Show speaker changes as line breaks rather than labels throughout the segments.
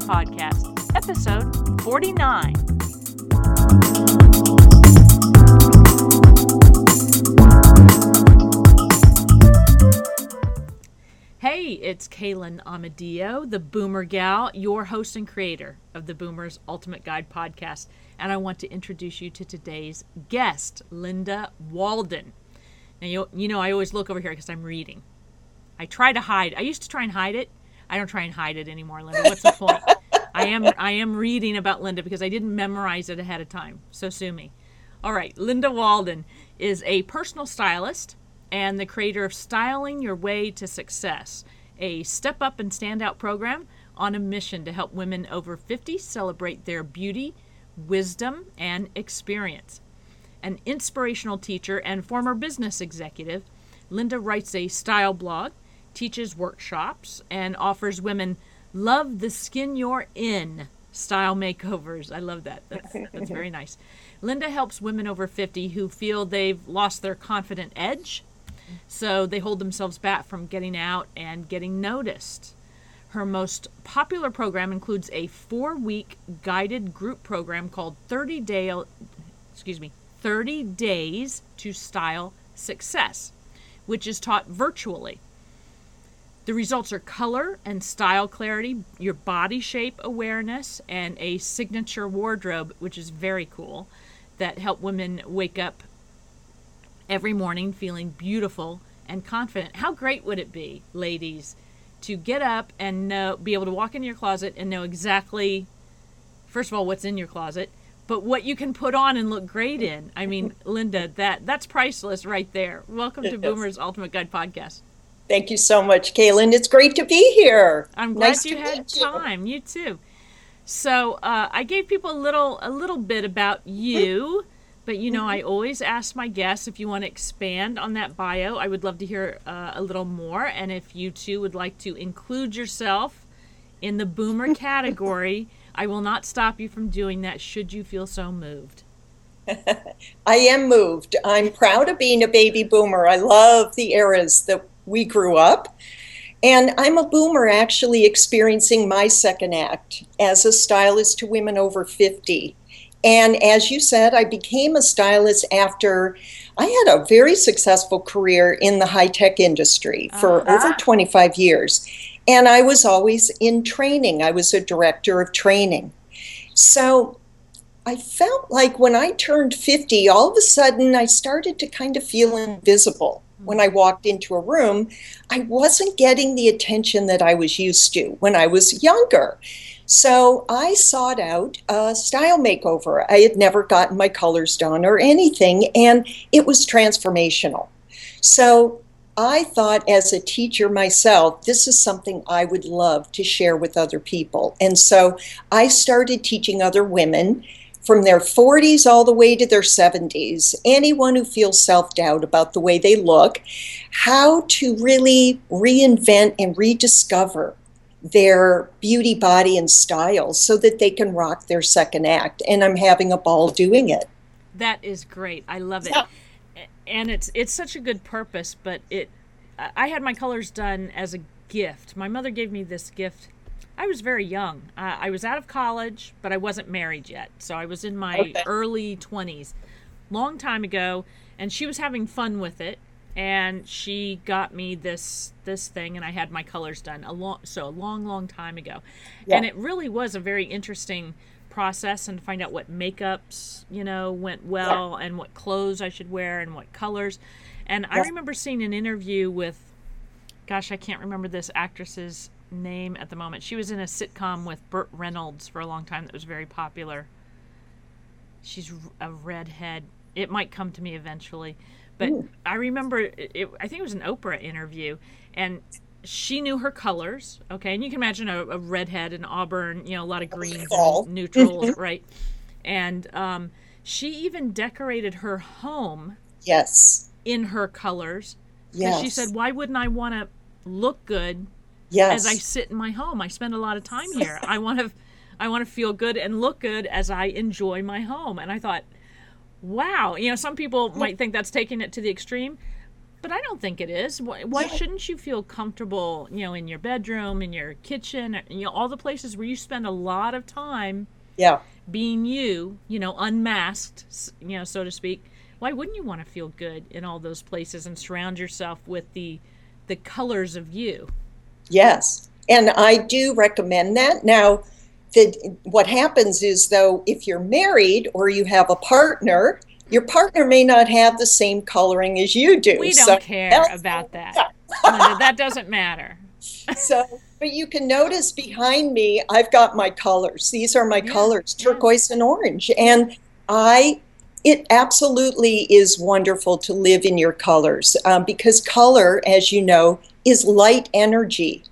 Podcast, episode 49. Hey, it's Kaylin Amadio, the Boomer Gal, your host and creator of the Boomer's Ultimate Guide podcast. And I want to introduce you to today's guest, Linda Waldon. Now, you, you know, I always look over here because I'm reading. I try to hide. I used to try and hide it. I don't try and hide it anymore, Linda. What's the point? I am I am reading about Linda because I didn't memorize it ahead of time. So sue me. All right, Linda Waldon is a personal stylist and the creator of Styling Your Way to Success, a step up and stand out program on a mission to help women over 50 celebrate their beauty, wisdom, and experience. An inspirational teacher and former business executive, Linda writes a style blog, teaches workshops, and offers women love the skin you're in style makeovers. I love that. That's, that's very nice. Linda helps women over 50 who feel they've lost their confident edge so they hold themselves back from getting out and getting noticed. Her most popular program includes a four-week guided group program called 30 Day, excuse me, 30 Days to Style Success, which is taught virtually. The results are color and style clarity, your body shape awareness, and a signature wardrobe, which is very cool, that help women wake up every morning feeling beautiful and confident. How great would it be, ladies, to get up and know, be able to walk into your closet and know exactly, first of all, what's in your closet, but what you can put on and look great in. I mean, Linda, that that's priceless right there. Welcome to Boomer's Ultimate Guide podcast.
Thank you so much, Kaylin. It's great to be here.
I'm glad nice you had time. You. you too. So uh, I gave people a little a little bit about you. But you know, mm-hmm. I always ask my guests if you want to expand on that bio. I would love to hear uh, a little more. And if you too would like to include yourself in the boomer category, I will not stop you from doing that should you feel so moved.
I am moved. I'm proud of being a baby boomer. I love the eras that we grew up. And I'm a boomer actually experiencing my second act as a stylist to women over 50. And as you said, I became a stylist after I had a very successful career in the high tech industry for uh-huh. over 25 years. And I was always in training, I was a director of training. So I felt like when I turned 50, all of a sudden I started to kind of feel invisible. When I walked into a room, I wasn't getting the attention that I was used to when I was younger. So I sought out a style makeover. I had never gotten my colors done or anything, and it was transformational. So I thought, as a teacher myself, this is something I would love to share with other people. And so I started teaching other women from their 40s all the way to their 70s, anyone who feels self doubt about the way they look, how to really reinvent and rediscover their beauty, body, and style so that they can rock their second act. And I'm having a ball doing it.
That is great. I love it. Yeah. And it's it's such a good purpose, but it I had my colors done as a gift. My mother gave me this gift. I was very young. Uh, I was out of college, but I wasn't married yet. So I was in my okay. early 20s. Long time ago, and she was having fun with it and she got me this this thing and I had my colors done a long so a long long time ago. Yeah. And it really was a very interesting process and find out what makeups, you know, went well yeah. and what clothes I should wear and what colors. And yeah. I remember seeing an interview with gosh, I can't remember this actress's name at the moment. She was in a sitcom with Burt Reynolds for a long time that was very popular. She's a redhead. It might come to me eventually but Ooh. I remember, it, I think it was an Oprah interview, and she knew her colors. Okay, and you can imagine a, a redhead, an auburn, you know, a lot of greens, neutrals, right? And um, she even decorated her home.
Yes.
In her colors. Yes. She said, "Why wouldn't I want to look good?"
Yes.
As I sit in my home, I spend a lot of time here. I want to, I want to feel good and look good as I enjoy my home. And I thought, wow, you know, some people might think that's taking it to the extreme, But I don't think it is. Why, why shouldn't you feel comfortable, you know, in your bedroom, in your kitchen, you know, all the places where you spend a lot of time
Yeah.
being you, you know, unmasked, you know, so to speak. Why wouldn't you want to feel good in all those places and surround yourself with the the colors of you?
Yes, and I do recommend that. Now, the, what happens is, though, if you're married or you have a partner, your partner may not have the same coloring as you do.
We
So-
don't care about that. Linda, that doesn't matter.
So, but you can notice behind me, I've got my colors. These are my
Yeah,
colors,
yeah.
turquoise and orange. And I, it absolutely is wonderful to live in your colors um, because color, as you know, is light energy.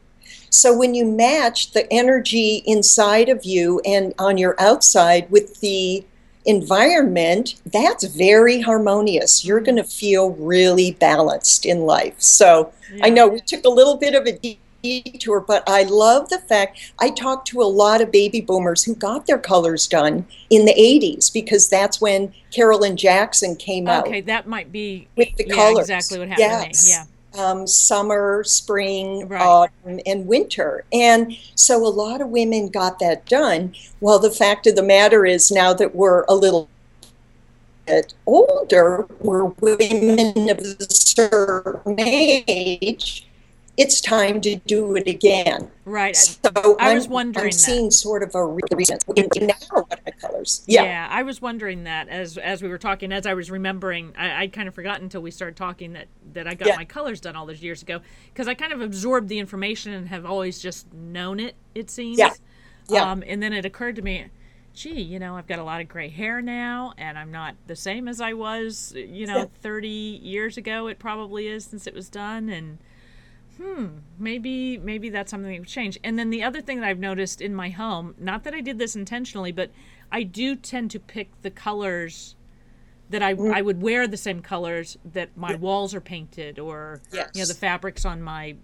So when you match the energy inside of you and on your outside with the environment, that's very harmonious. You're going to feel really balanced in life. So I know we took a little bit of a detour, but I love the fact I talked to a lot of baby boomers who got their colors done in the 80s because that's when Carolyn Jackson came out
Okay, that might be
with the
yeah,
colors.
exactly what happened
yes.
Yeah.
Um, summer, spring,
Right.
autumn, and winter. And so a lot of women got that done. Well, the fact of the matter is now that we're a little bit older, we're women of a certain age, it's time to do it again.
Right.
So
I
I'm,
was wondering
I'm
that.
seeing sort of a reason. Now what are my colors?
Yeah. I was wondering that as as we were talking, as I was remembering, I, I'd kind of forgotten until we started talking that that I got
Yeah.
my colors done all those years ago because I kind of absorbed the information and have always just known it. It seems.
Yeah. Yeah.
Um, and then it occurred to me, gee, you know, I've got a lot of gray hair now, and I'm not the same as I was, you know,
Yeah.
30 years ago. It probably is since it was done, and hmm, maybe maybe that's something that would change. And then the other thing that I've noticed in my home, not that I did this intentionally, but I do tend to pick the colors that I
Mm.
I would wear the same colors that my walls are painted or you know the fabrics on my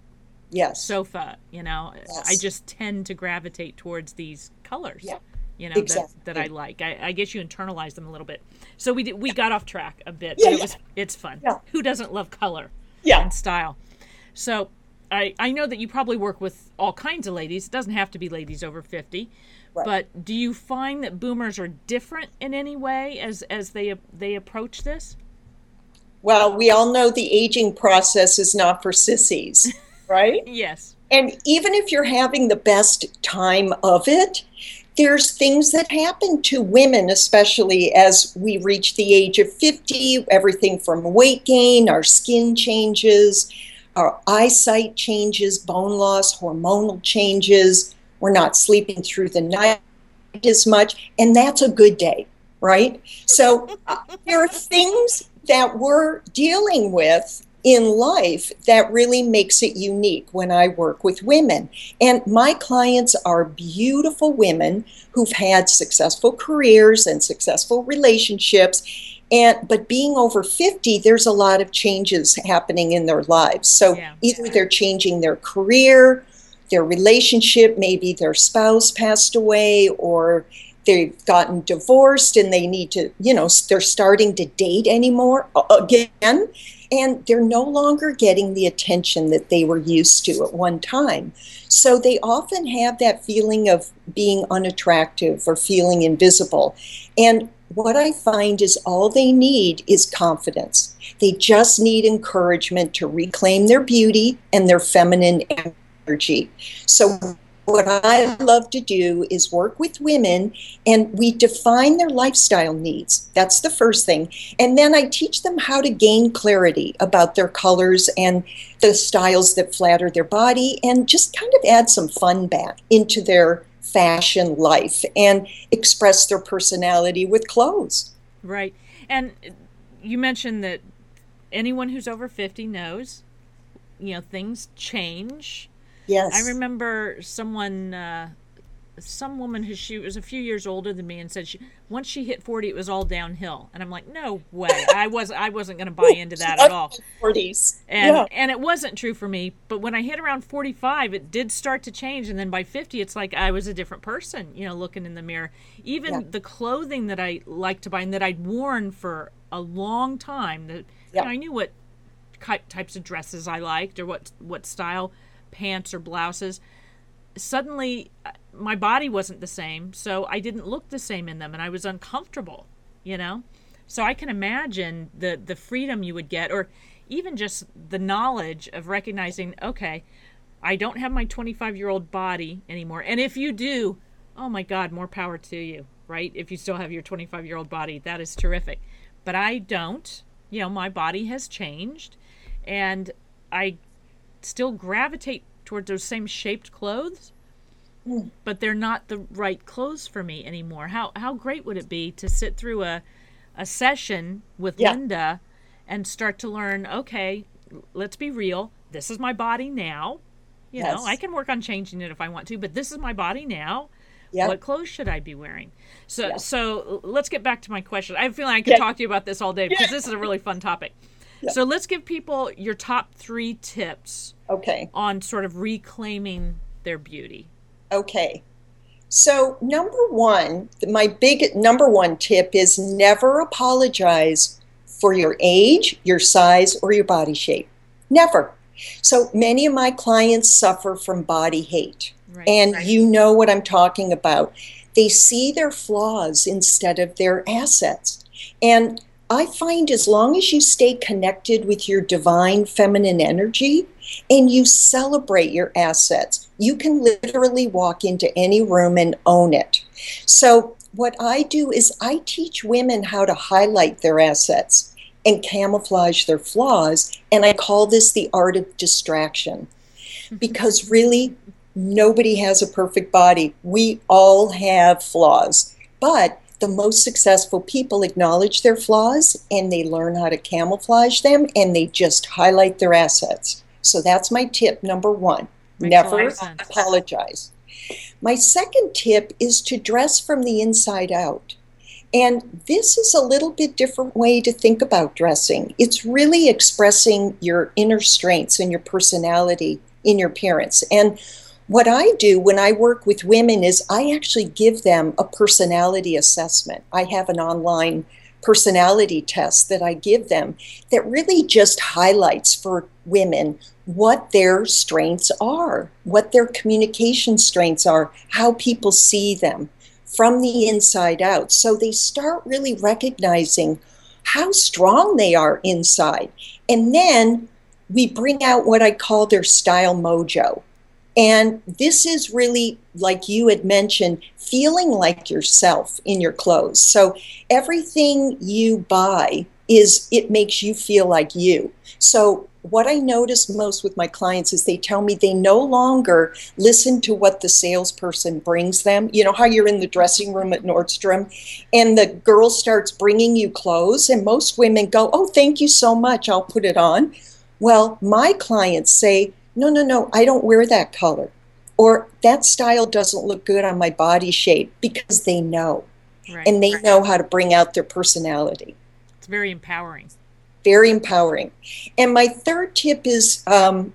Yes.
sofa. You know, I just tend to gravitate towards these colors.
Yeah.
You know that,
Exactly.
that I like. I, I guess you internalize them a little bit. So we did, we got off track a bit,
Yeah,
it
yeah.
was it's fun.
Yeah.
Who doesn't love color
yeah.
and style? So I I know that you probably work with all kinds of ladies. It doesn't have to be ladies over fifty.
Right.
But do you find that boomers are different in any way as as they they approach this?
Well, we all know the aging process is not for sissies, right?
Yes.
And even if you're having the best time of it, there's things that happen to women, especially as we reach the age of 50, everything from weight gain, our skin changes, our eyesight changes, bone loss, hormonal changes. We're not sleeping through the night as much, and that's a good day, right? So uh, there are things that we're dealing with in life that really makes it unique when I work with women. And my clients are beautiful women who've had successful careers and successful relationships. And but being over 50, there's a lot of changes happening in their lives. So
Yeah.
either they're changing their career, their relationship, maybe their spouse passed away or they've gotten divorced and they need to, you know, they're starting to date anymore again and they're no longer getting the attention that they were used to at one time. So they often have that feeling of being unattractive or feeling invisible. And what I find is all they need is confidence. They just need encouragement to reclaim their beauty and their feminine energy. So what I love to do is work with women and we define their lifestyle needs. That's the first thing. And then I teach them how to gain clarity about their colors and the styles that flatter their body and just kind of add some fun back into their fashion life and express their personality with clothes.
Right. And you mentioned that anyone who's over 50 knows, you know, things change.
Yes.
I remember someone, uh, some woman who she was a few years older than me, and said she once she hit forty, it was all downhill. And I'm like, no way. I was I wasn't going to buy into that at all.
40s.
And
yeah.
and it wasn't true for me. But when I hit around 45, it did start to change. And then by 50, it's like I was a different person. You know, looking in the mirror. Even
Yeah.
the clothing that I like to buy and that I'd worn for a long time. That you know, I knew what types of dresses I liked or what what style pants or blouses. Suddenly, uh, my body wasn't the same, so I didn't look the same in them, and I was uncomfortable. You know, so I can imagine the the freedom you would get, or even just the knowledge of recognizing, okay, I don't have my 25 year old body anymore, and if you do, oh my God, more power to you, right? If you still have your 25 year old body, that is terrific. But I don't. You know, my body has changed, and I still gravitate towards those same shaped clothes, mm. but they're not the right clothes for me anymore. How how great would it be to sit through a a session with yeah. Linda and start to learn, okay, let's be real. This is my body now. You yes. know, I can work on changing it if I want to, but this is my body now. Yep. What clothes should I be wearing? So, yep. so let's get back to my question. I have a feeling I could talk to you about this all day because this is a really fun topic. So let's give people your top three tips.
Okay.
On sort of reclaiming their beauty.
Okay. So number one, my big number one tip is never apologize for your age, your size, or your body shape. Never. So many of my clients suffer from body hate. Right, and right. you know what I'm talking about. They see their flaws instead of their assets. And I find as long as you stay connected with your divine feminine energy and you celebrate your assets, you can literally walk into any room and own it. So, what I do is I teach women how to highlight their assets and camouflage their flaws. And I call this the art of distraction. Mm-hmm. Because really, nobody has a perfect body. We all have flaws. But the most successful people acknowledge their flaws and they learn how to camouflage them and they just highlight their assets. So that's my tip number one. Makes Never apologize. My second tip is to dress from the inside out. And this is a little bit different way to think about dressing. It's really expressing your inner strengths and your personality in your appearance. And what I do when I work with women is I actually give them a personality assessment. I have an online personality test that I give them that really just highlights for women what their strengths are, what their communication strengths are, how people see them from the inside out. So they start really recognizing how strong they are inside. And then we bring out what I call their style mojo. And this is really, like you had mentioned, feeling like yourself in your clothes. So everything you buy is, it makes you feel like you. So what I notice most with my clients is they tell me they no longer listen to what the salesperson brings them. You know how you're in the dressing room at Nordstrom and the girl starts bringing you clothes, and most women go, Oh, thank you so much, I'll put it on. Well, my clients say, no, no, no, I don't wear that color. Or that style doesn't look good on my body shape because they know. Right. And they know how to bring out their personality.
It's very empowering.
Very empowering. And my third tip is um,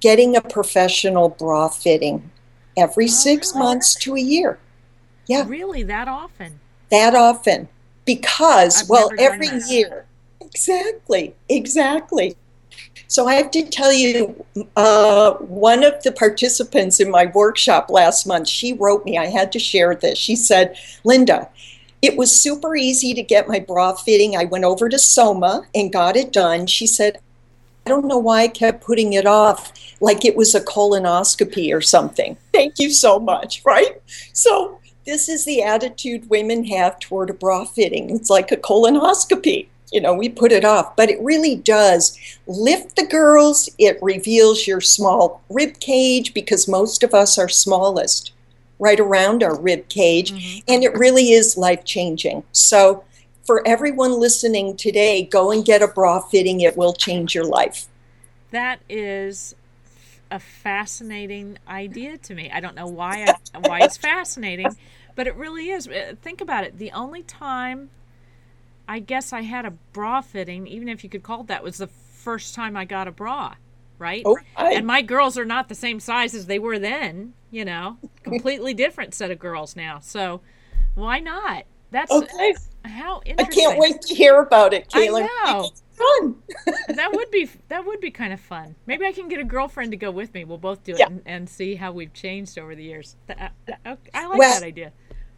getting a professional bra fitting every oh, six really? months to a year. Yeah.
Really? That often?
That often. Because, I've well, every year. Exactly. Exactly. So I have to tell you, uh, one of the participants in my workshop last month, she wrote me, I had to share this. She said, Linda, it was super easy to get my bra fitting. I went over to Soma and got it done. She said, I don't know why I kept putting it off like it was a colonoscopy or something. Thank you so much, right? So, this is the attitude women have toward a bra fitting. It's like a colonoscopy you know, we put it off, but it really does lift the girls. It reveals your small rib cage because most of us are smallest right around our rib cage, mm-hmm. and it really is life changing. So, for everyone listening today, go and get a bra fitting. It will change your life.
That is a fascinating idea to me. I don't know why I, why it's fascinating, but it really is. Uh, think about it. The only time I guess I had a bra fitting, even if you could call it that, was the first time I got a bra, right? Oh, I... And my girls are not the same size as they were then, you know, completely different set of girls now. So why not? That's okay. how interesting.
I can't wait to hear about it, Caitlin.
I know.
fun.
that would be that would be kind of fun. Maybe I can get a girlfriend to go with me. We'll both do it
Yeah.
and, and see how we've changed over the years. I, I- uh, uh, I like
Well-
that idea.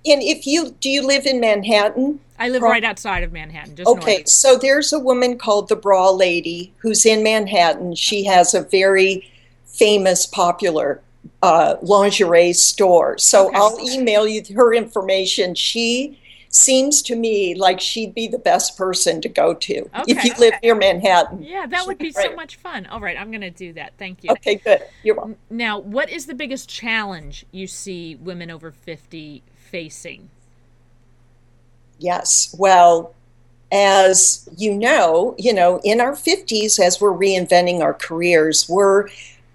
And if you do you live in Manhattan?
I live
Pro-
right outside of Manhattan, just
Okay,
north.
so there's a woman called the Bra Lady who's in Manhattan. She has a very famous, popular uh, lingerie store. So
Okay.
I'll email you her information. She seems to me like she'd be the best person to go to if you live near Manhattan.
Yeah, that would be so much fun. All right, I'm going to do that. Thank you.
Okay, good. You're welcome.
Now, what is the biggest challenge you see women over 50 facing?
Yes. Well, as you know, you know, in our 50s, as we're reinventing our careers, we're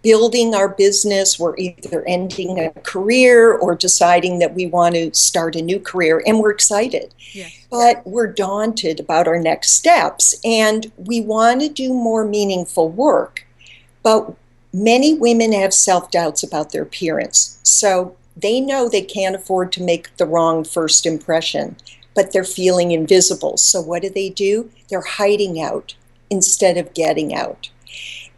building our business. We're either ending a career or deciding that we want to start a new career, and we're excited.
Yes.
But we're daunted about our next steps, and we want to do more meaningful work. But many women have self doubts about their appearance. So they know they can't afford to make the wrong first impression, but they're feeling invisible. So what do they do? They're hiding out instead of getting out.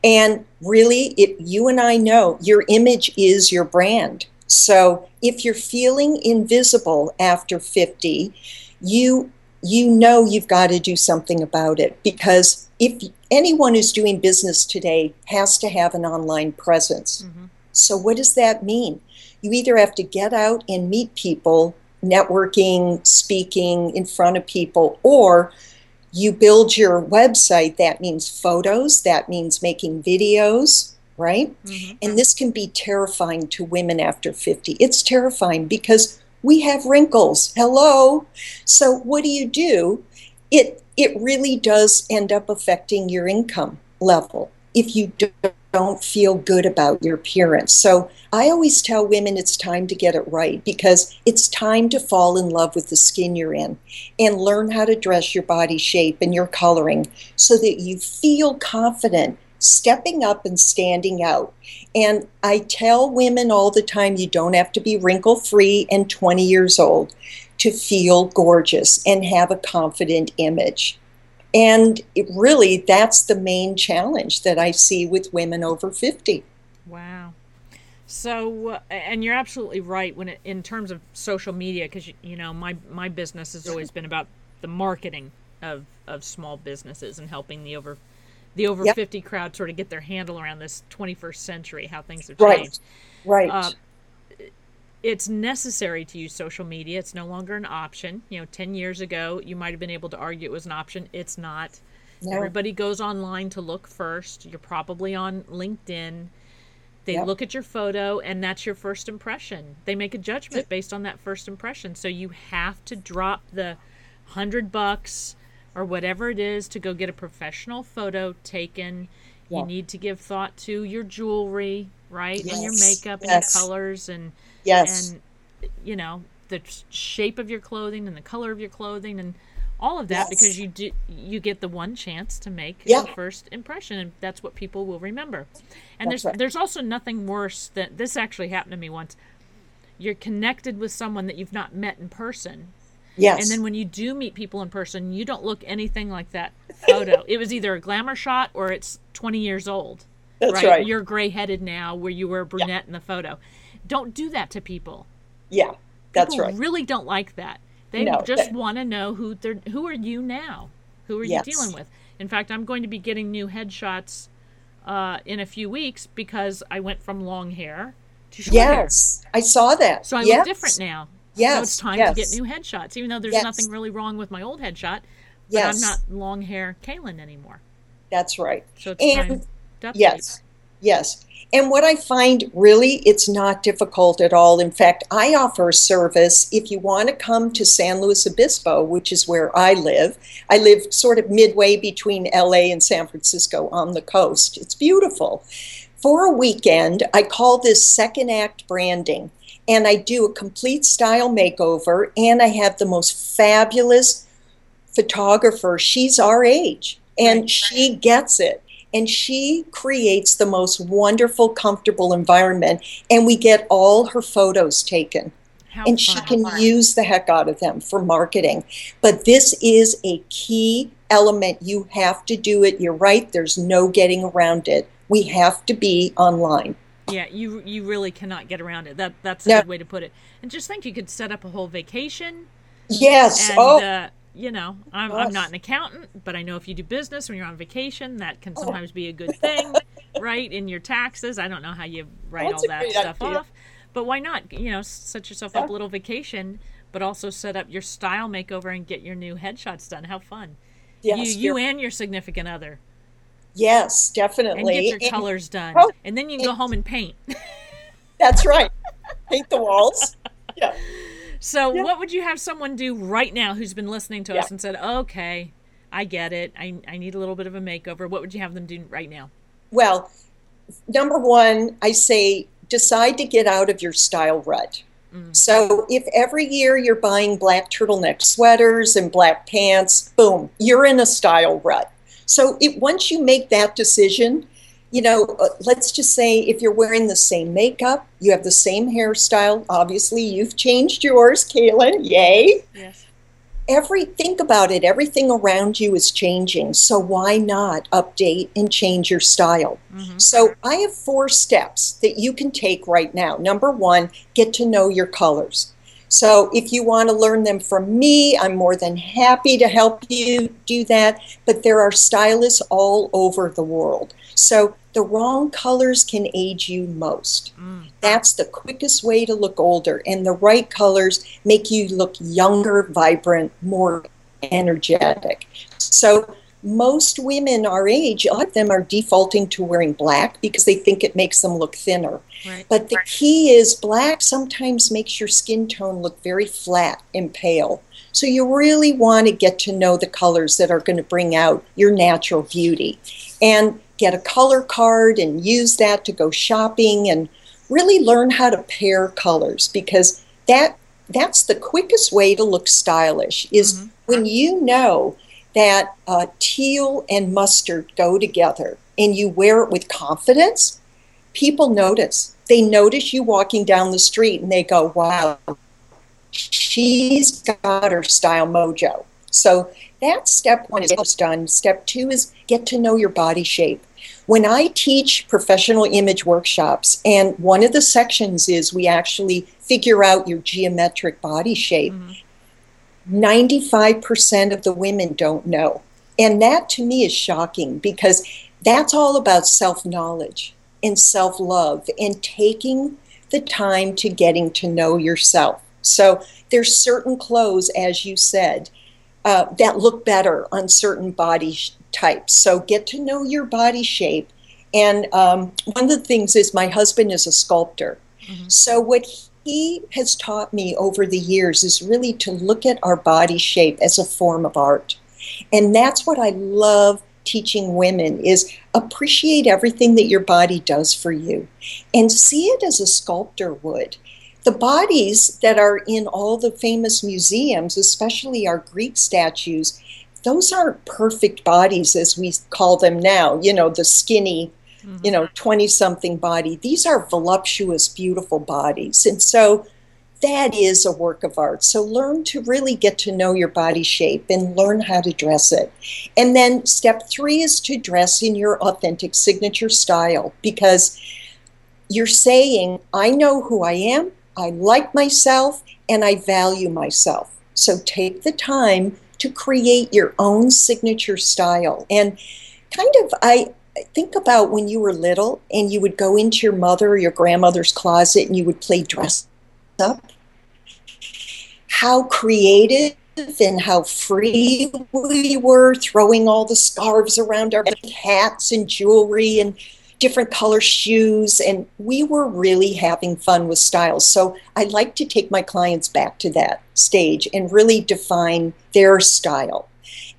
And really, if you and I know your image is your brand. So if you're feeling invisible after 50, you you know you've got to do something about it because if anyone who's doing business today has to have an online presence.
Mhm.
So what does that mean? You either have to get out and meet people, networking, speaking in front of people, or you build your website. That means photos, that means making videos, right?
Mhm.
And this can be terrifying to women after 50. It's terrifying because we have wrinkles. Hello. So what do you do? It it really does end up affecting your income level if you don't feel good about your appearance. So I always tell women it's time to get it right because it's time to fall in love with the skin you're in and learn how to dress your body shape and your coloring so that you feel confident stepping up and standing out. And I tell women all the time you don't have to be wrinkle free and 20 years old to feel gorgeous and have a confident image. And it really, that's the main challenge that I see with women over 50.
Wow. So, uh, and you're absolutely right when it, in terms of social media, because you, you know my my business has always been about the marketing of of small businesses and helping the over the over
Yep.
50 crowd sort of get their handle around this 21st century, how things have
Right.
changed.
Right.
Uh, it's necessary to use social media. It's no longer an option. You know, 10 years ago, you might have been able to argue it was an option. It's not.
No.
Everybody goes online to look first. You're probably on LinkedIn. They
Yep.
look at your photo, and that's your first impression. They make a judgment based on that first impression. So you have to drop the hundred bucks or whatever it is to go get a professional photo taken.
Yeah.
You need to give thought to your jewelry, right, and your
Yes.
makeup and your colors and
yes.
and you know the shape of your clothing and the color of your clothing and all of that
Yes.
because you do you get the one chance to make
Yeah.
the first impression and that's what people will remember and
That's
there's
right.
there's also nothing worse than this actually happened to me once you're connected with someone that you've not met in person
yes.
and then when you do meet people in person you don't look anything like that photo it was either a glamour shot or it's 20 years old
That's
right,
right.
you're gray-headed now where you were a brunette in the photo don't do that to people
yeah. That's
people
right.
really don't like that. They
No,
just want to know who they're who are you now? Who are
Yes.
you dealing with? In fact, I'm going to be getting new headshots uh, in a few weeks because I went from long hair to short hair.
Yes. I saw that.
So I
yes.
look different now.
Yes.
So it's time
yes.
to get new headshots, even though there's
Yes.
nothing really wrong with my old headshot. But
Yes.
I'm not long hair Kaylin anymore.
That's right.
So it's
And-
time.
Yes, yes. And what I find really, it's not difficult at all. In fact, I offer a service if you want to come to San Luis Obispo, which is where I live. I live sort of midway between LA and San Francisco on the coast. It's beautiful. For a weekend, I call this second act branding. And I do a complete style makeover, and I have the most fabulous photographer. She's our age, and
Right.
she gets it and she creates the most wonderful, comfortable environment. And we get all her photos taken,
How
and she can use the heck out of them for marketing. But this is a key element. You have to do it. You're right. There's no getting around it. We have to be online.
Yeah, you you really cannot get around it. That that's a no. good way to put it. And just think, you could set up a whole vacation.
Yes.
And, oh. Uh, you know, I'm, I'm not an accountant, but I know if you do business when you're on vacation, that can oh. sometimes be a good thing, right? In your taxes, I don't know how you write That's all that stuff idea. off, but why not? You know, set yourself up a little vacation, but also set up your style makeover and get your new headshots done. How fun! Yes, you, you and your significant other.
Yes, definitely.
And get your and, colors done. Oh, and then you can go home and paint.
That's right. Paint the walls. Yeah.
So, yeah. what would you have someone do right now who's been listening to yeah. us and said, okay, I get it. I, I need a little bit of a makeover. What would you have them do right now?
Well, number one, I say decide to get out of your style rut. Mm. So if every year you're buying black turtleneck sweaters and black pants, boom, you're in a style rut. So it, once you make that decision, you know, uh, let's just say if you're wearing the same makeup, you have the same hairstyle. Obviously, you've changed yours, Kaylin. Yay! Yes. Every think about it. Everything around you is changing. So why not update and change your style? Mm-hmm. So I have four steps that you can take right now. Number one, get to know your colors. So if you want to learn them from me, I'm more than happy to help you do that. But there are stylists all over the world. So the wrong colors can age you most. Mm. That's the quickest way to look older. And the right colors make you look younger, vibrant, more energetic. So most women our age, a lot of them are defaulting to wearing black because they think it makes them look thinner. Right. But the key is black sometimes makes your skin tone look very flat and pale. So you really want to get to know the colors that are going to bring out your natural beauty. And get a color card and use that to go shopping and really learn how to pair colors because that that's the quickest way to look stylish is mm-hmm. when you know that uh, teal and mustard go together and you wear it with confidence people notice. They notice you walking down the street and they go wow she's got her style mojo. So that's step one is done. Step two is get to know your body shape. When I teach professional image workshops, and one of the sections is we actually figure out your geometric body shape, mm-hmm. 95% of the women don't know. And that to me is shocking because that's all about self knowledge and self love and taking the time to getting to know yourself. So there's certain clothes, as you said, uh, that look better on certain body types. So get to know your body shape. And um, one of the things is my husband is a sculptor. Mm-hmm. So what he has taught me over the years is really to look at our body shape as a form of art. And that's what I love teaching women is appreciate everything that your body does for you and see it as a sculptor would the bodies that are in all the famous museums especially our greek statues those aren't perfect bodies as we call them now, you know, the skinny, mm-hmm. you know, 20 something body. These are voluptuous, beautiful bodies. And so that is a work of art. So learn to really get to know your body shape and learn how to dress it. And then step three is to dress in your authentic signature style because you're saying, I know who I am, I like myself, and I value myself. So take the time to create your own signature style. And kind of, I think about when you were little and you would go into your mother or your grandmother's closet and you would play dress up. How creative and how free we were throwing all the scarves around our hats and jewelry and different color shoes, and we were really having fun with styles. So I like to take my clients back to that stage and really define their style.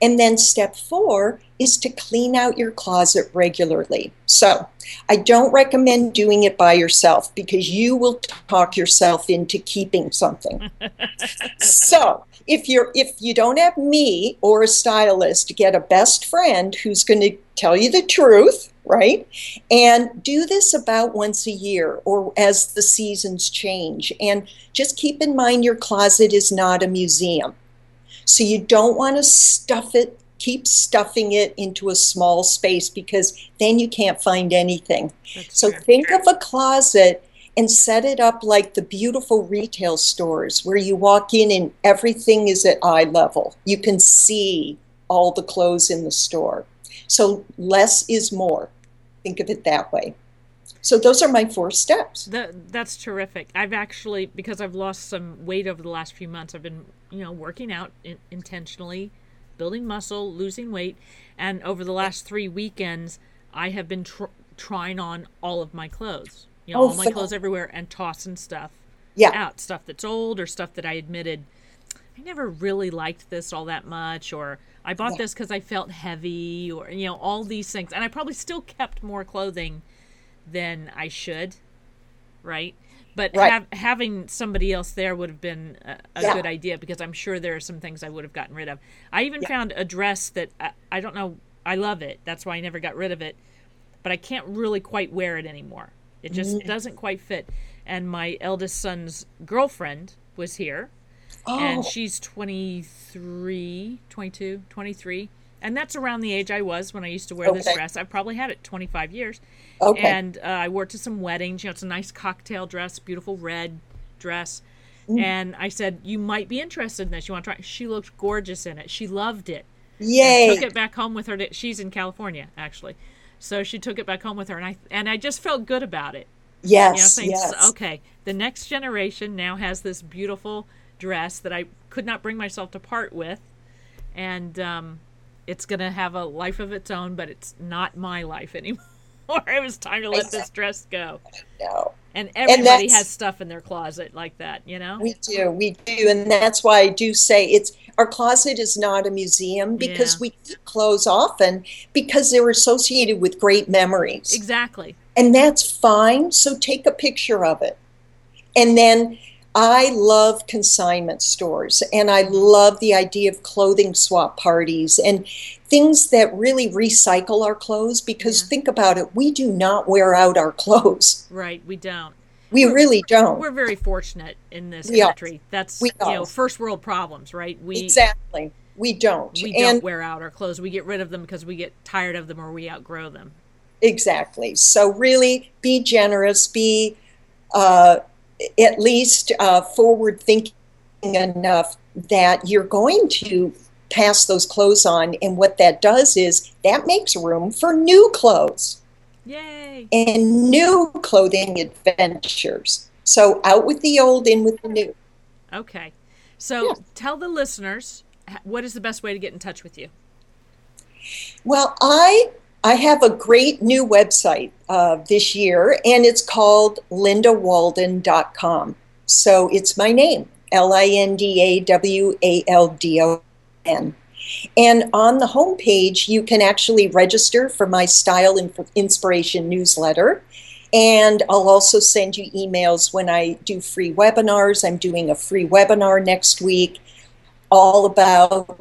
And then step four is to clean out your closet regularly. So I don't recommend doing it by yourself because you will talk yourself into keeping something. so if you're if you don't have me or a stylist, get a best friend who's going to tell you the truth right? And do this about once a year or as the seasons change. And just keep in mind your closet is not a museum. So you don't want to stuff it keep stuffing it into a small space because then you can't find anything.
That's
So
fair.
think of a closet and set it up like the beautiful retail stores where you walk in and everything is at eye level. You can see all the clothes in the store. So less is more. Think of it that way. So those are my four steps.
That, that's terrific. I've actually, because I've lost some weight over the last few months, I've been, you know, working out in, intentionally, building muscle, losing weight. And over the last three weekends, I have been tr- trying on all of my clothes. You know,
Oh,
all my clothes everywhere and tossing stuff
Yeah.
out. Stuff that's old or stuff that I admitted I never really liked this all that much, or I bought
Yeah.
this because I felt heavy, or, you know, all these things. And I probably still kept more clothing than I should, right? But
Right.
hav- having somebody else there would have been a, a
Yeah.
good idea because I'm sure there are some things I would have gotten rid of. I even
Yeah.
found a dress that I, I don't know, I love it. That's why I never got rid of it, but I can't really quite wear it anymore. It just
Mm.
doesn't quite fit. And my eldest son's girlfriend was here
Oh,
and she's 23 22 23 and that's around the age i was when i used to wear this dress i've probably had it 25 years
okay.
and uh, i wore it to some weddings you know it's a nice cocktail dress beautiful red dress
Mm.
and i said you might be interested in this you want to try it?" she looked gorgeous in it she loved it
Yay.
She took it back home with her to, she's in california actually so she took it back home with her and i and i just felt good about it you know,
yes.
saying,
yes.
okay, the next generation now has this beautiful dress that I could not bring myself to part with, and um, it's going to have a life of its own, but it's not my life anymore. it was time to let this dress go.
No.
And everybody
that's-
has stuff in their closet like that, you know?
We do, we do, and that's why I do say it's our closet is not a museum because
Yeah.
we keep clothes often because they're associated with great memories,
exactly.
and that's fine. So take a picture of it, and then I love consignment stores, and I love the idea of clothing swap parties and things that really recycle our clothes. Because
Yeah.
think about it, we do not wear out our clothes.
Right, we don't.
We really don't.
We're very fortunate in this
We are.
country. That's,
We
you know, first world problems, right? We
exactly. We don't.
we don't wear out our clothes. We get rid of them because we get tired of them or we outgrow them.
Exactly. So really, be generous. Be uh, at least uh, forward thinking enough that you're going to pass those clothes on, and what that does is that makes room for new clothes
Yay!
and new clothing adventures. So out with the old, in with the new.
Okay. So
Yeah.
tell the listeners what is the best way to get in touch with you?
Well, I I have a great new website uh, this year, and it's called lindawaldon.com. So it's my name, L I N D A W A L D O N. And on the homepage, you can actually register for my Style and Inspiration newsletter. And I'll also send you emails when I do free webinars. I'm doing a free webinar next week all about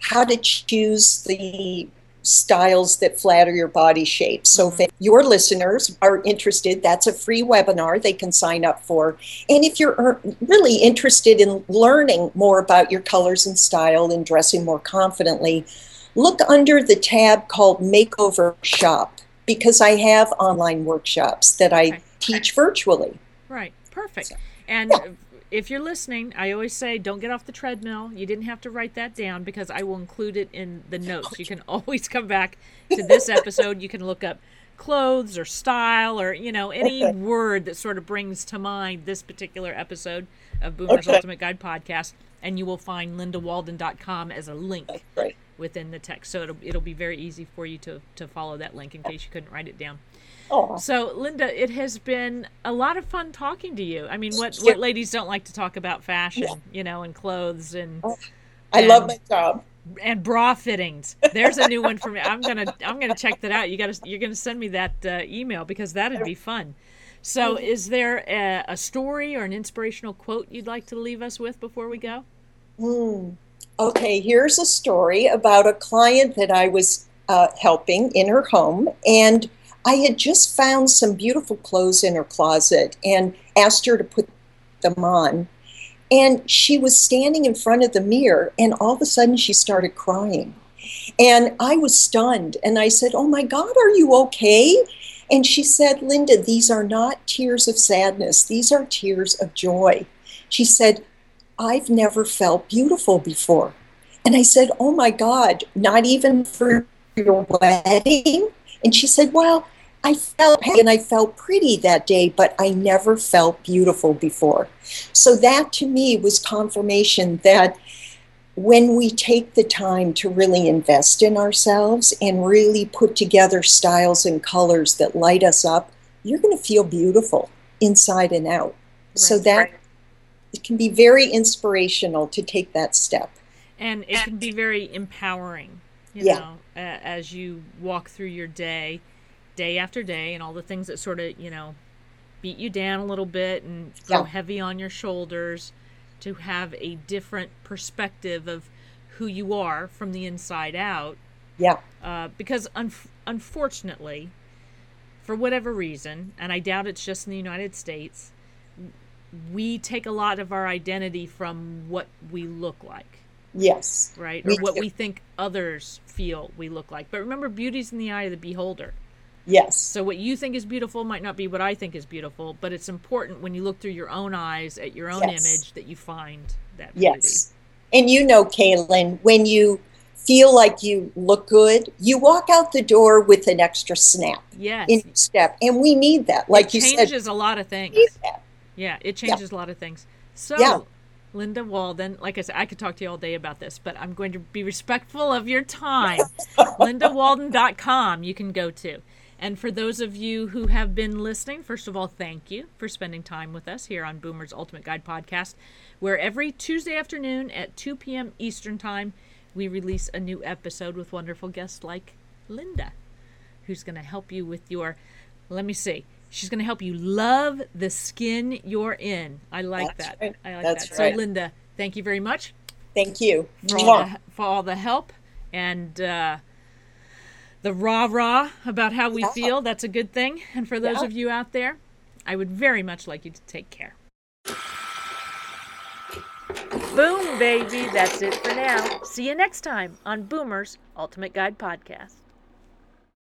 how to choose the styles that flatter your body shape. So if your listeners are interested, that's a free webinar they can sign up for. And if you're er- really interested in learning more about your colors and style and dressing more confidently, look under the tab called Makeover Shop because I have online workshops that I
Okay.
teach virtually.
Right. Perfect. And
Yeah.
If you're listening, I always say don't get off the treadmill. You didn't have to write that down because I will include it in the notes. You can always come back to this episode. You can look up clothes or style or, you know, any word that sort of brings to mind this particular episode of Boomer's
Okay.
Ultimate Guide podcast. And you will find lindawaldon.com as a link. Within the text. So it'll it'll be very easy for you to to follow that link in case you couldn't write it down.
Oh,
So Linda, it has been a lot of fun talking to you. I mean, what
Yeah.
what ladies don't like to talk about fashion, you know, and clothes and
I love my job.
and bra fittings. There's a new one for me. I'm gonna I'm gonna check that out. You got to you're gonna send me that uh, email because that'd be fun. So, is there a, a story or an inspirational quote you'd like to leave us with before we go?
Hmm. Okay, here's a story about a client that I was uh, helping in her home, and I had just found some beautiful clothes in her closet and asked her to put them on. And she was standing in front of the mirror, and all of a sudden she started crying. And I was stunned. And I said, Oh my God, are you okay? And she said, Linda, these are not tears of sadness, these are tears of joy. She said, I've never felt beautiful before. And I said, Oh my God, not even for your wedding? And she said, Well, I felt happy and I felt pretty that day, but I never felt beautiful before. So that to me was confirmation that when we take the time to really invest in ourselves and really put together styles and colors that light us up, you're going to feel beautiful inside and out. Right, so that right. it can be very inspirational to take that step.
And it can be very empowering, you
yeah.
know, as you walk through your day day after day and all the things that sort of, you know, beat you down a little bit and go yeah. heavy on your shoulders to have a different perspective of who you are from the inside out.
Yeah.
Uh, because un- unfortunately, for whatever reason, and I doubt it's just in the United States, we take a lot of our identity from what we look like.
Yes.
Right? or what too. we think others feel we look like. But remember, beauty's in the eye of the beholder.
Yes.
So what you think is beautiful might not be what I think is beautiful, but it's important when you look through your own eyes at your own yes. image that you find that beauty. Yes.
And you know, Kaylin, when you feel like you look good, you walk out the door with an extra snap.
Yes.
In step. And we need that. Like
it
you
said. changes a lot of things. Yeah, it changes yeah. a lot of things. So yeah. Linda Waldon, like I said, I could talk to you all day about this, but I'm going to be respectful of your time. LindaWaldon.com you can go to. And for those of you who have been listening, first of all, thank you for spending time with us here on Boomer's Ultimate Guide podcast, where every Tuesday afternoon at 2 p.m. Eastern Time, we release a new episode with wonderful guests like Linda, who's going to help you with your, let me see, she's going to help you love the skin you're in. I like That's that. Right. I like That's that. Right. So, Linda, thank you very much.
Thank you
for all the, for all the help. And, uh, the rah rah about how we yeah. feel. That's a good thing. And for those yeah. of you out there, I would very much like you to take care. Boom, baby. That's it for now. See you next time on Boomer's Ultimate Guide Podcast.